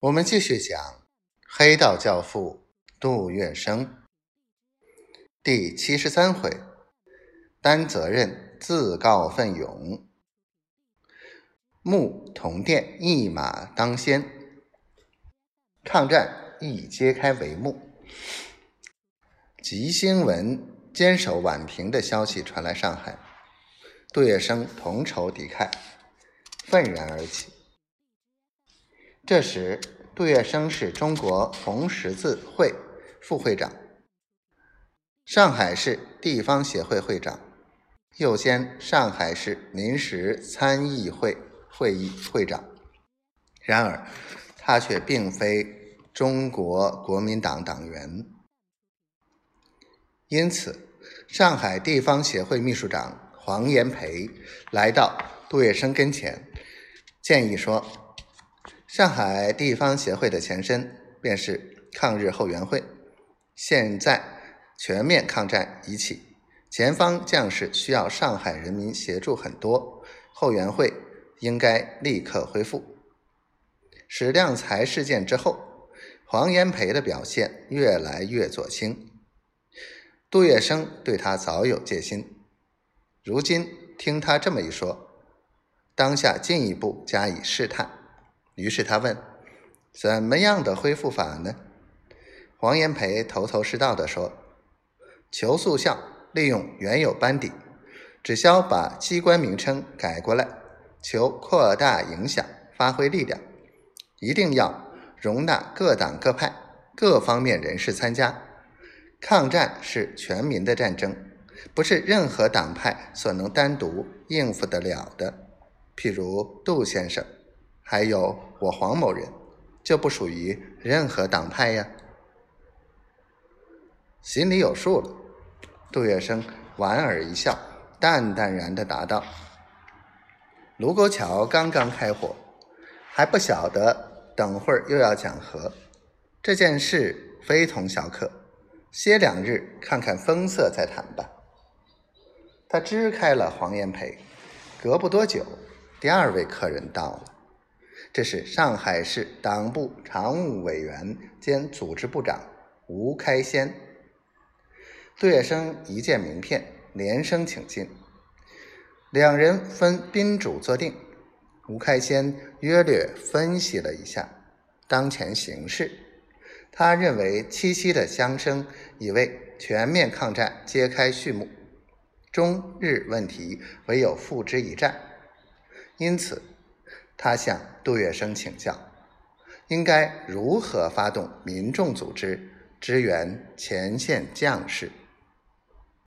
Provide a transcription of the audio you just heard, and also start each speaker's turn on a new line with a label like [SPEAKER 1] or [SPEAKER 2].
[SPEAKER 1] 我们继续讲黑道教父杜月笙第七十三回，担责任自告奋勇，牧同殿一马当先，抗战一揭开帷幕。吉星文坚守宛平的消息传来上海，杜月笙同仇敌忾，愤然而起。这时，杜月笙是中国红十字会副会长，上海市地方协会会长，又兼上海市临时参议会会议会长。然而，他却并非中国国民党党员。因此，上海地方协会秘书长黄炎培来到杜月笙跟前，建议说。上海地方协会的前身便是抗日后援会，现在全面抗战已起，前方将士需要上海人民协助很多，后援会应该立刻恢复。史量才事件之后，黄炎培的表现越来越左倾，杜月笙对他早有戒心，如今听他这么一说，当下进一步加以试探。于是他问：“怎么样的恢复法呢？”黄炎培头头是道地说：“求速效，利用原有班底，只消把机关名称改过来，求扩大影响，发挥力量。一定要容纳各党各派各方面人士参加。抗战是全民的战争，不是任何党派所能单独应付得了的。譬如杜先生。”还有我黄某人，就不属于任何党派呀。心里有数了，杜月笙莞尔一笑，淡淡然的答道：“卢沟桥刚刚开火，还不晓得等会儿又要讲和，这件事非同小可，歇两日看看风色再谈吧。”他支开了黄炎培，隔不多久，第二位客人到了。这是上海市党部常务委员兼组织部长吴开先。杜月笙一见名片，连声请进。两人分宾主坐定。吴开先约略分析了一下当前形势，他认为七七的枪声已为全面抗战揭开序幕，中日问题唯有付之一战，因此。他向杜月笙请教，应该如何发动民众组织支援前线将士。